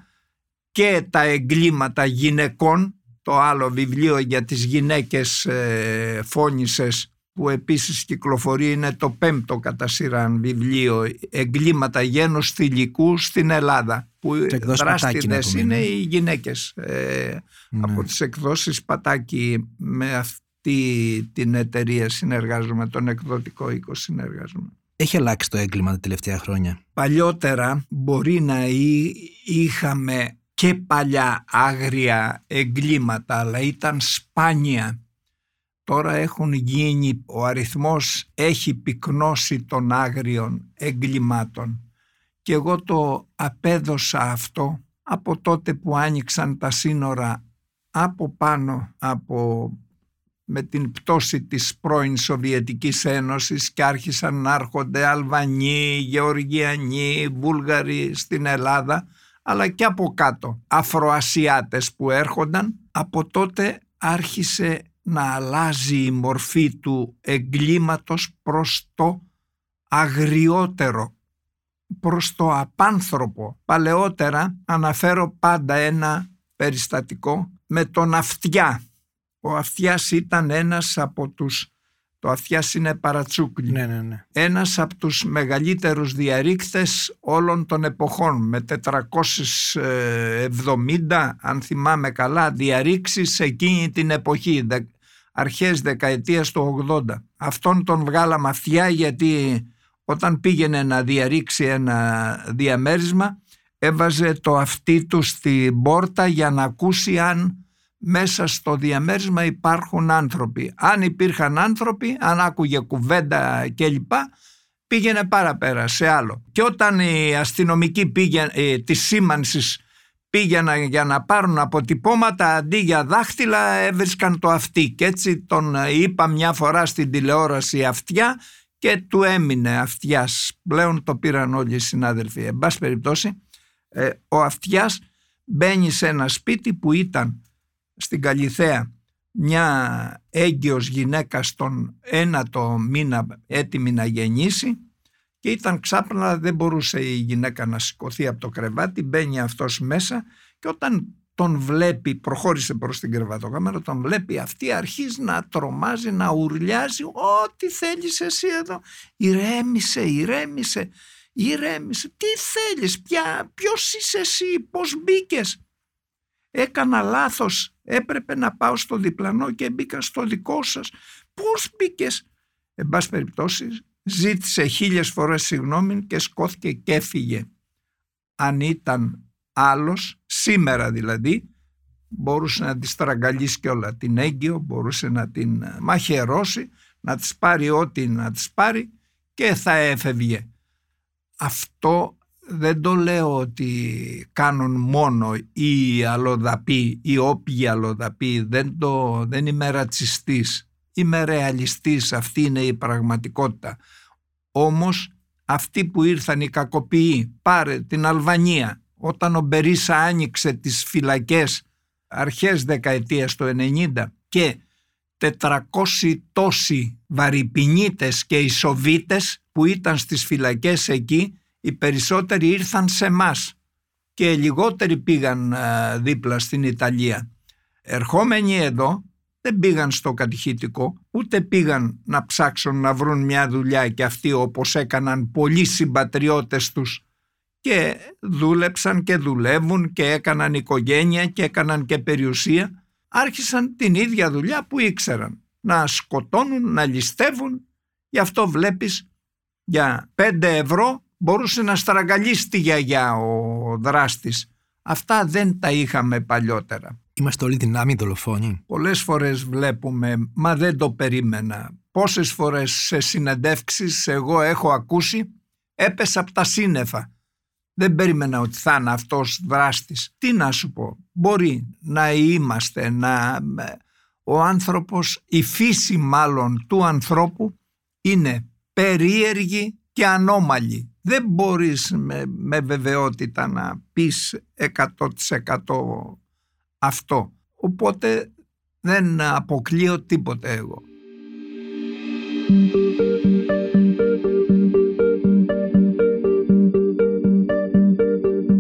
και τα εγκλήματα γυναικών το άλλο βιβλίο για τις γυναίκες ε, φώνησες που επίσης κυκλοφορεί είναι το πέμπτο κατά σειράν βιβλίο «Εγκλήματα γένους θηλυκού στην Ελλάδα» που δράστηδες είναι οι γυναίκες ε, ναι. από τις εκδόσεις Πατάκη με αυτή την εταιρεία συνεργάζομαι, τον εκδοτικό οίκο συνεργάζομαι. Έχει αλλάξει το έγκλημα τα τελευταία χρόνια; Παλιότερα μπορεί να είχαμε και παλιά άγρια εγκλήματα αλλά ήταν σπάνια. Τώρα έχουν γίνει, ο αριθμός έχει πυκνώσει των άγριων εγκλημάτων. Και εγώ το απέδωσα αυτό από τότε που άνοιξαν τα σύνορα από πάνω από με την πτώση της πρώην Σοβιετικής Ένωσης και άρχισαν να έρχονται Αλβανοί, Γεωργιανοί, Βούλγαροι στην Ελλάδα αλλά και από κάτω Αφροασιάτες που έρχονταν. Από τότε άρχισε να αλλάζει η μορφή του εγκλήματος προς το αγριότερο προς το απάνθρωπο. Παλαιότερα αναφέρω πάντα ένα περιστατικό με τον Αυτιά. Ο Αυτιάς ήταν ένας από τους το Αυτιάς είναι παρατσούκλι. Ναι, ναι, ναι. Ένας από τους μεγαλύτερους διαρρήκτες όλων των εποχών με 470 αν θυμάμαι καλά διαρρήξεις εκείνη την εποχή αρχές δεκαετίας του 80. Αυτόν τον βγάλαμε αυτιά γιατί όταν πήγαινε να διαρρήξει ένα διαμέρισμα έβαζε το αυτί του στην πόρτα για να ακούσει αν μέσα στο διαμέρισμα υπάρχουν άνθρωποι. Αν υπήρχαν άνθρωποι, αν άκουγε κουβέντα κλπ, πήγαινε παραπέρα σε άλλο. Και όταν οι αστυνομικοί πήγαινε, ε, της σήμανσης πήγαιναν για να πάρουν αποτυπώματα αντί για δάχτυλα έβρισκαν το αυτί και έτσι τον είπα μια φορά στην τηλεόραση αυτιά και του έμεινε αυτιάς πλέον το πήραν όλοι οι συνάδελφοι. Εν πάση περιπτώσει ε, ο αυτιάς μπαίνει σε ένα σπίτι που ήταν στην Καλιθέα μια έγκυος γυναίκα στον ένατο μήνα έτοιμη να γεννήσει και ήταν ξάπνα, δεν μπορούσε η γυναίκα να σηκωθεί από το κρεβάτι, μπαίνει αυτός μέσα και όταν τον βλέπει, προχώρησε προς την κρεβατοκάμερα, τον βλέπει αυτή αρχίζει να τρομάζει, να ουρλιάζει, ό,τι θέλεις εσύ εδώ, ηρέμησε, ηρέμησε, ηρέμησε, τι θέλεις, ποια, ποιος είσαι εσύ, πώς μπήκες; Έκανα λάθος, έπρεπε να πάω στο διπλανό και μπήκα στο δικό σας. Πώς μπήκες; Εν πάση περιπτώσει ζήτησε χίλιες φορές συγγνώμη και σκόθηκε και έφυγε. Αν ήταν άλλος, σήμερα δηλαδή, μπορούσε να τη στραγγαλίσει και όλα την έγκυο, μπορούσε να την μαχαιρώσει, να της πάρει ό,τι να της πάρει και θα έφευγε. Αυτό δεν το λέω ότι κάνουν μόνο οι αλλοδαποί ή όποιοι αλλοδαποί, δεν, το, δεν είμαι ρατσιστής, είμαι ρεαλιστής, αυτή είναι η πραγματικότητα. Όμως αυτοί που ήρθαν οι κακοποιοί, πάρε την Αλβανία, όταν ο Μπερίσα άνοιξε τις φυλακές αρχές δεκαετίας του 90 και 400 τόσοι βαρυπινίτες και ισοβίτες που ήταν στις φυλακές εκεί οι περισσότεροι ήρθαν σε μας και λιγότεροι πήγαν δίπλα στην Ιταλία. Ερχόμενοι εδώ δεν πήγαν στο κατηχητικό, ούτε πήγαν να ψάξουν να βρουν μια δουλειά και αυτοί όπως έκαναν πολλοί συμπατριώτες τους και δούλεψαν και δουλεύουν και έκαναν οικογένεια και έκαναν και περιουσία άρχισαν την ίδια δουλειά που ήξεραν να σκοτώνουν, να ληστεύουν. Γι' αυτό βλέπεις για 5 ευρώ μπορούσε να στραγγαλίσει τη γιαγιά ο δράστης. Αυτά δεν τα είχαμε παλιότερα Είμαστε όλοι δυνάμοι δολοφόνοι. Πολλές φορές βλέπουμε, μα δεν το περίμενα. Πόσες φορές σε συνεντεύξεις εγώ έχω ακούσει έπεσα από τα σύννεφα. Δεν περίμενα ότι θα είναι αυτός δράστης. Τι να σου πω, μπορεί να είμαστε, να... Ο άνθρωπος, η φύση μάλλον του ανθρώπου είναι περίεργη και ανώμαλη. Δεν μπορείς με, με βεβαιότητα να πεις 100% αυτό. Οπότε δεν αποκλείω τίποτε εγώ.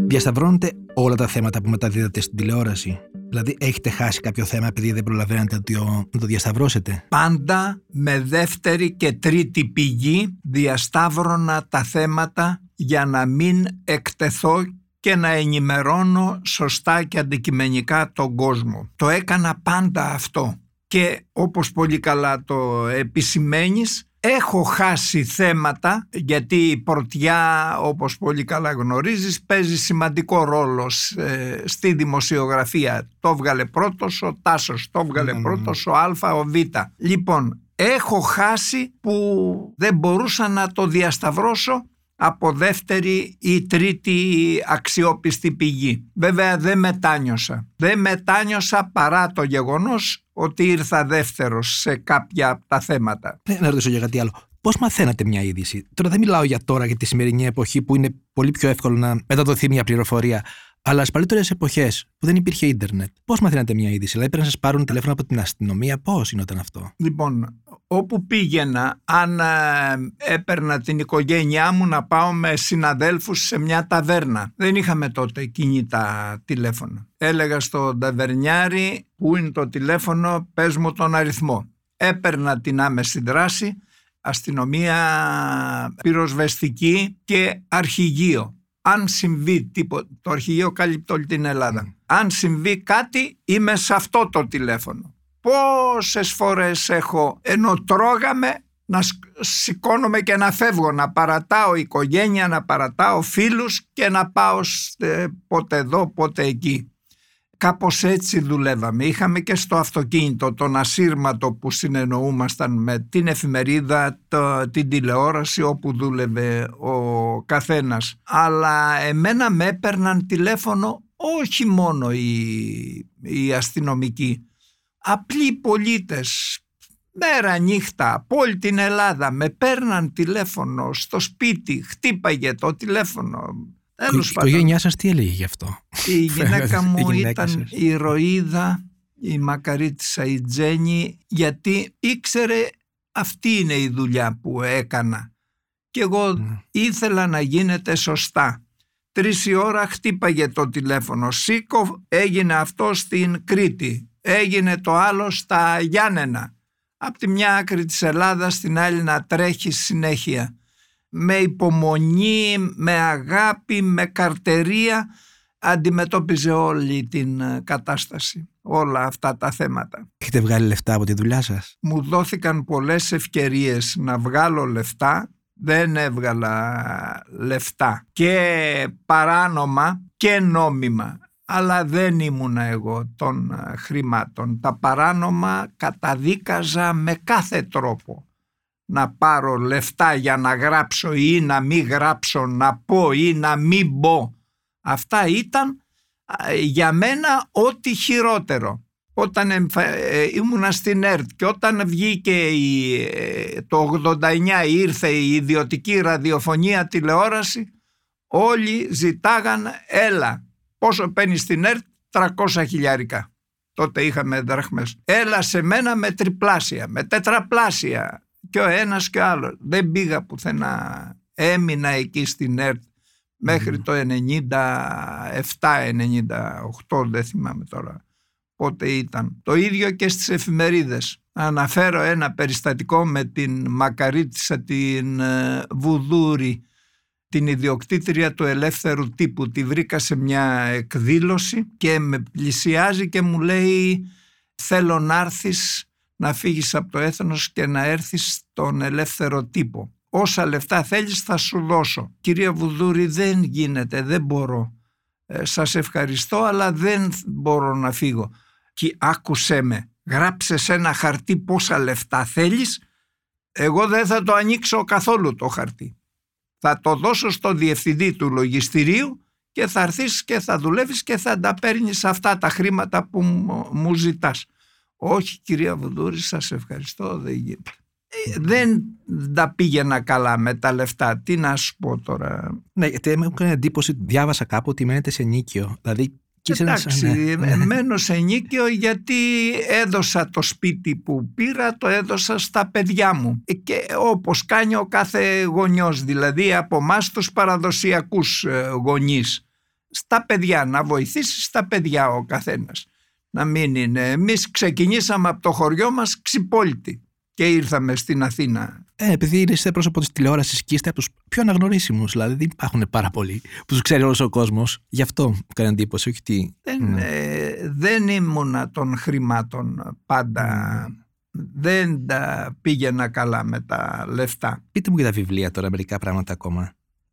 Διασταυρώνετε όλα τα θέματα που μεταδίδετε στην τηλεόραση. Δηλαδή, έχετε χάσει κάποιο θέμα επειδή δεν προλαβαίνετε να το, να το διασταυρώσετε; Πάντα με δεύτερη και τρίτη πηγή διασταύρωνα τα θέματα για να μην εκτεθώ και να ενημερώνω σωστά και αντικειμενικά τον κόσμο. Το έκανα πάντα αυτό και όπως πολύ καλά το επισημαίνεις έχω χάσει θέματα γιατί η πρωτιά όπως πολύ καλά γνωρίζεις παίζει σημαντικό ρόλο στη δημοσιογραφία. Το βγάλε πρώτος ο Τάσος, το βγάλε mm. πρώτος ο Α, ο Β. Λοιπόν, έχω χάσει που δεν μπορούσα να το διασταυρώσω από δεύτερη ή τρίτη αξιόπιστη πηγή. Βέβαια δεν μετάνιωσα. Δεν μετάνιωσα παρά το γεγονός ότι ήρθα δεύτερος σε κάποια από τα θέματα. Ναι, να ρωτήσω για κάτι άλλο. Πώς μαθαίνατε μια είδηση; Τώρα δεν μιλάω για τώρα, για τη σημερινή εποχή που είναι πολύ πιο εύκολο να μεταδοθεί μια πληροφορία. Αλλά στις παλιότερες εποχές που δεν υπήρχε ίντερνετ, πώς μαθαίνατε μια είδηση; Δηλαδή πρέπει να σας πάρουν τηλέφωνο από την αστυνομία, πώς γινόταν αυτό; Λοιπόν, όπου πήγαινα, αν ε, έπαιρνα την οικογένειά μου να πάω με συναδέλφους σε μια ταβέρνα. Δεν είχαμε τότε κινητά τηλέφωνα. Έλεγα στον ταβερνιάρη που είναι το τηλέφωνο, πες μου τον αριθμό. Έπαιρνα την άμεση δράση, αστυνομία πυροσβεστική και αρχηγείο αν συμβεί τίποτα, το αρχηγείο καλύπτει όλη την Ελλάδα. Mm. Αν συμβεί κάτι είμαι σε αυτό το τηλέφωνο. Πόσες φορές έχω ενώ τρώγαμε να σηκώνομαι και να φεύγω, να παρατάω οικογένεια, να παρατάω φίλους και να πάω πότε εδώ, πότε εκεί. Κάπως έτσι δουλεύαμε. Είχαμε και στο αυτοκίνητο τον ασύρματο που συνεννοούμασταν με την εφημερίδα, το, την τηλεόραση όπου δούλευε ο καθένας. Αλλά εμένα με έπαιρναν τηλέφωνο όχι μόνο οι, οι αστυνομικοί. Απλοί πολίτες, μέρα νύχτα, από όλη την Ελλάδα με παίρναν τηλέφωνο στο σπίτι, χτύπαγε το τηλέφωνο η οικογένειά σας τι έλεγε γι' αυτό; Η γυναίκα μου ήταν η ηρωίδα η Μακαρίτησα η Τζέννη γιατί ήξερε αυτή είναι η δουλειά που έκανα και εγώ Ναι. ήθελα να γίνεται σωστά. Τρεις η ώρα χτύπαγε το τηλέφωνο. Σήκω έγινε αυτό στην Κρήτη. Έγινε το άλλο στα Γιάννενα. Από τη μια άκρη της Ελλάδας στην άλλη να τρέχει συνέχεια. Με υπομονή, με αγάπη, με καρτερία αντιμετώπιζε όλη την ε, κατάσταση. Όλα αυτά τα θέματα. Έχετε βγάλει λεφτά από τη δουλειά σας; Μου δόθηκαν πολλές ευκαιρίες να βγάλω λεφτά, δεν έβγαλα λεφτά και παράνομα και νόμιμα. Αλλά δεν ήμουνα εγώ των ε, χρημάτων. Τα παράνομα καταδίκαζα με κάθε τρόπο. Να πάρω λεφτά για να γράψω ή να μην γράψω, να πω ή να μην πω. Αυτά ήταν ε, για μένα ό,τι χειρότερο όταν εμφα... ε, ήμουνα στην ΕΡΤ και όταν βγήκε η, ε, το 89 ήρθε η ιδιωτική ραδιοφωνία τηλεόραση όλοι ζητάγαν έλα πόσο παίρνεις στην ΕΡΤ; 300 χιλιάρικα. Τότε είχαμε δραχμές έλα σε μένα με τριπλάσια με τετραπλάσια και ο ένας και ο άλλος. Δεν πήγα πουθενά. Έμεινα εκεί στην ΕΡΤ μέχρι το 97-98 δεν θυμάμαι τώρα πότε ήταν. Το ίδιο και στις εφημερίδες. Αναφέρω ένα περιστατικό με την Μακαρίτησα την ε, Βουδούρη την ιδιοκτήτρια του ελεύθερου τύπου. Τη βρήκα σε μια εκδήλωση και με πλησιάζει και μου λέει θέλω να έρθεις να φύγεις από το έθνος και να έρθεις στον ελεύθερο τύπο. Όσα λεφτά θέλεις θα σου δώσω. Κυρία Βουδούρη δεν γίνεται, δεν μπορώ. Ε, σας ευχαριστώ αλλά δεν μπορώ να φύγω. Και άκουσέ με, γράψε σε ένα χαρτί πόσα λεφτά θέλεις. Εγώ δεν θα το ανοίξω καθόλου το χαρτί. Θα το δώσω στο διευθυντή του λογιστηρίου και θα έρθεις και θα δουλεύεις και θα τα παίρνεις αυτά τα χρήματα που μου- μου ζητάς. Όχι κυρία Βουδούρη σας ευχαριστώ δεν γίνεται. Ε, δεν τα πήγαινα καλά με τα λεφτά. Τι να σου πω τώρα. Ναι, γιατί μου έκανε εντύπωση, διάβασα κάπου ότι μένετε σε νίκιο. Δηλαδή, και είσαι ένας- Εντάξει, ναι, ναι. μένω σε νίκιο γιατί έδωσα το σπίτι που πήρα, το έδωσα στα παιδιά μου. Και όπως κάνει ο κάθε γονιός, δηλαδή από εμάς τους παραδοσιακούς ε, γονείς. Στα παιδιά, να βοηθήσεις στα παιδιά ο καθένας. Να μην είναι. Εμείς ξεκινήσαμε από το χωριό μας ξυπόλυτοι και ήρθαμε στην Αθήνα. Ε, επειδή είστε πρόσωπο της τηλεόρασης και είστε από τους πιο αναγνωρίσιμους, δηλαδή δεν υπάρχουν πάρα πολλοί που τους ξέρει όλος ο κόσμος. Γι' αυτό μου έκανε εντύπωση, όχι τι. Δεν, Ναι. ε, δεν ήμουνα των χρημάτων πάντα. Δεν τα πήγαινα καλά με τα λεφτά. Πείτε μου για τα βιβλία τώρα, μερικά πράγματα ακόμα.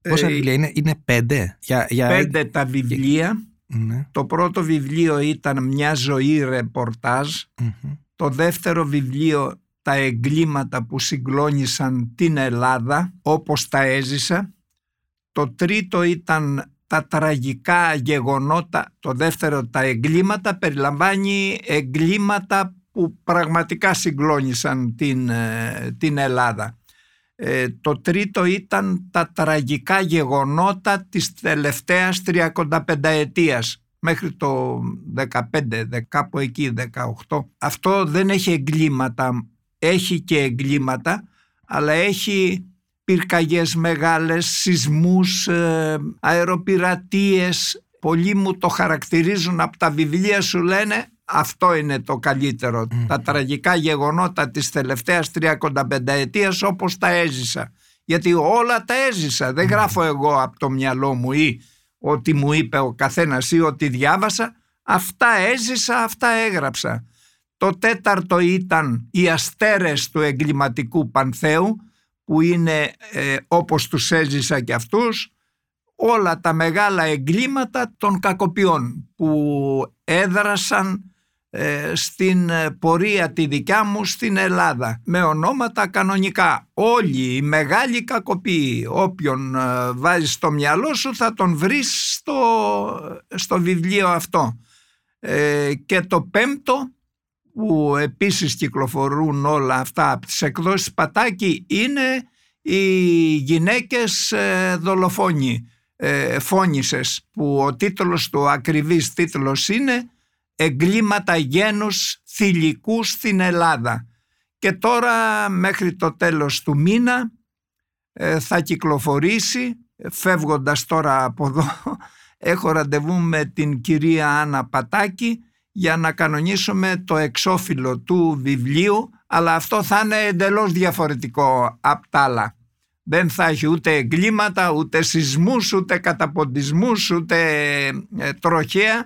Πόσα Ε, βιβλία είναι, είναι πέντε; Για, για... Πέντε τα βιβλία. Ναι. Το πρώτο βιβλίο ήταν «Μια ζωή ρεπορτάζ». μμμ. Το δεύτερο βιβλίο «Τα εγκλήματα που συγκλώνησαν την Ελλάδα» όπως τα έζησα. Το τρίτο ήταν «Τα τραγικά γεγονότα». Το δεύτερο «Τα εγκλήματα» περιλαμβάνει εγκλήματα που πραγματικά συγκλώνησαν την, ε, την Ελλάδα. Ε, το τρίτο ήταν τα τραγικά γεγονότα της τελευταίας 35 ετίας μέχρι το 15, δε- κάπου εκεί 18. Αυτό δεν έχει εγκλήματα, έχει και εγκλήματα, αλλά έχει πυρκαγιές μεγάλες, σεισμούς, ε, αεροπειρατείες. Πολλοί μου το χαρακτηρίζουν από τα βιβλία σου λένε αυτό είναι το καλύτερο. Τα τραγικά γεγονότα της τελευταίας 35 ετίας όπως τα έζησα. Γιατί όλα τα έζησα. Δεν γράφω εγώ από το μυαλό μου ή ότι μου είπε ο καθένας ή ότι διάβασα. Αυτά έζησα, αυτά έγραψα. Το τέταρτο ήταν οι αστέρες του εγκληματικού πανθέου που είναι ε, όπως τους έζησα και αυτούς όλα τα μεγάλα εγκλήματα των κακοποιών που έδρασαν ε, στην ε, πορεία τη δικιά μου στην Ελλάδα. Με ονόματα κανονικά. Όλοι οι μεγάλοι κακοποιοί όποιον ε, βάζεις στο μυαλό σου θα τον βρεις στο, στο βιβλίο αυτό. Ε, και το πέμπτο που επίσης κυκλοφορούν όλα αυτά από τις εκδόσεις Πατάκη είναι οι γυναίκες ε, δολοφόνοι, ε, φόνησες που ο τίτλος του, ο ακριβής τίτλος είναι εγκλήματα γένους θηλυκούς στην Ελλάδα. Και τώρα μέχρι το τέλος του μήνα ε, θα κυκλοφορήσει, φεύγοντας τώρα από εδώ, έχω ραντεβού με την κυρία Άννα Πατάκη για να κανονίσουμε το εξώφυλλο του βιβλίου, αλλά αυτό θα είναι εντελώς διαφορετικό από τα άλλα. Δεν θα έχει ούτε εγκλήματα, ούτε σεισμούς, ούτε καταποντισμούς, ούτε ε, τροχέα.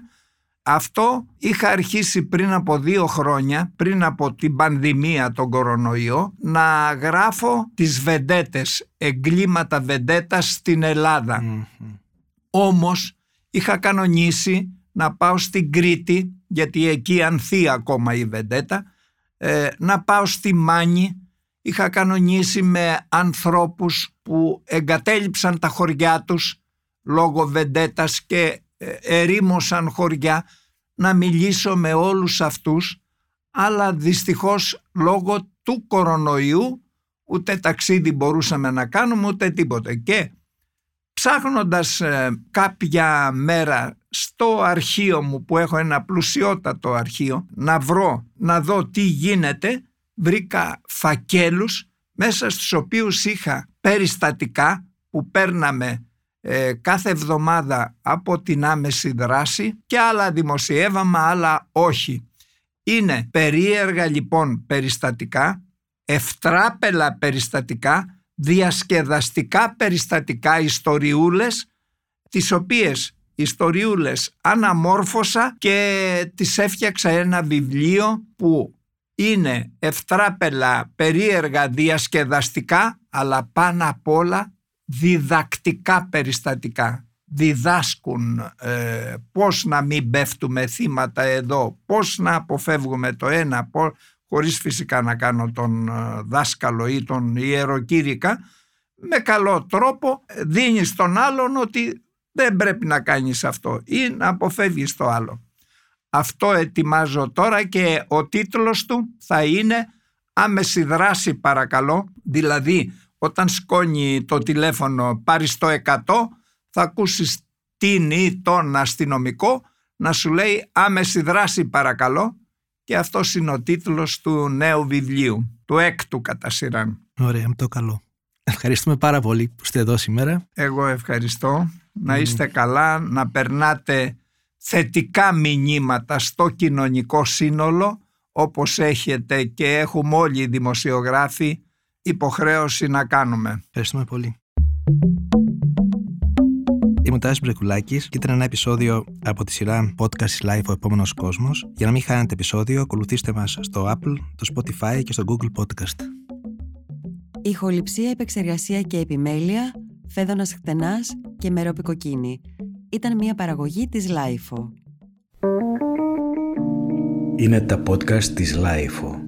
Αυτό είχα αρχίσει πριν από δύο χρόνια, πριν από την πανδημία τον κορονοϊό, να γράφω τις βεντέτες, εγκλήματα βεντέτας στην Ελλάδα. Mm-hmm. Όμως είχα κανονίσει να πάω στην Κρήτη, γιατί εκεί ανθεί ακόμα η βεντέτα, ε, να πάω στη Μάνη, είχα κανονίσει με ανθρώπους που εγκατέλειψαν τα χωριά τους λόγω βεντέτας και ε, ερήμωσαν χωριά να μιλήσω με όλους αυτούς αλλά δυστυχώς λόγω του κορονοϊού ούτε ταξίδι μπορούσαμε να κάνουμε ούτε τίποτε. Και ψάχνοντας ε, κάποια μέρα στο αρχείο μου που έχω ένα πλουσιότατο αρχείο να βρω, να δω τι γίνεται βρήκα φακέλους μέσα στους οποίους είχα περιστατικά που παίρναμε ε, κάθε εβδομάδα από την άμεση δράση και άλλα δημοσιεύαμε, άλλα όχι. Είναι περίεργα λοιπόν περιστατικά, ευτράπελα περιστατικά, διασκεδαστικά περιστατικά ιστοριούλες, τις οποίες ιστοριούλες αναμόρφωσα και τις έφτιαξα ένα βιβλίο που είναι ευτράπελα περίεργα διασκεδαστικά αλλά πάνω απ' όλα διδακτικά περιστατικά. Διδάσκουν ε, πώς να μην πέφτουμε θύματα εδώ, πώς να αποφεύγουμε το ένα, πώς, χωρίς φυσικά να κάνω τον ε, δάσκαλο ή τον ιεροκήρυκα, με καλό τρόπο δίνεις στον άλλον ότι δεν πρέπει να κάνεις αυτό ή να αποφεύγεις το άλλο. Αυτό ετοιμάζω τώρα και ο τίτλος του θα είναι «Άμεση δράση παρακαλώ», δηλαδή όταν σκόνει το τηλέφωνο πάρεις το 100 θα ακούσεις την ή τον αστυνομικό να σου λέει άμεση δράση παρακαλώ και αυτός είναι ο τίτλος του νέου βιβλίου, του έκτου κατά σειράν. Ωραία, με το καλό. Ευχαριστούμε πάρα πολύ που είστε εδώ σήμερα. Εγώ ευχαριστώ. Να είστε καλά, να περνάτε θετικά μηνύματα στο κοινωνικό σύνολο όπως έχετε και έχουμε όλοι οι δημοσιογράφοι υποχρέωση να κάνουμε. Ευχαριστούμε πολύ. Είμαι ο Τάσης Μπρεκουλάκης και ήταν ένα επεισόδιο από τη σειρά Podcast Live ο επόμενος κόσμος. Για να μην χάνετε επεισόδιο, ακολουθήστε μας στο Apple, το Spotify και στο Google Podcast. Ηχοληψία, επεξεργασία και επιμέλεια, φέδωνας χτενάς και μερόπικοκίνη. Ήταν μια παραγωγή της Lifeo. Είναι τα podcast της Lifeo.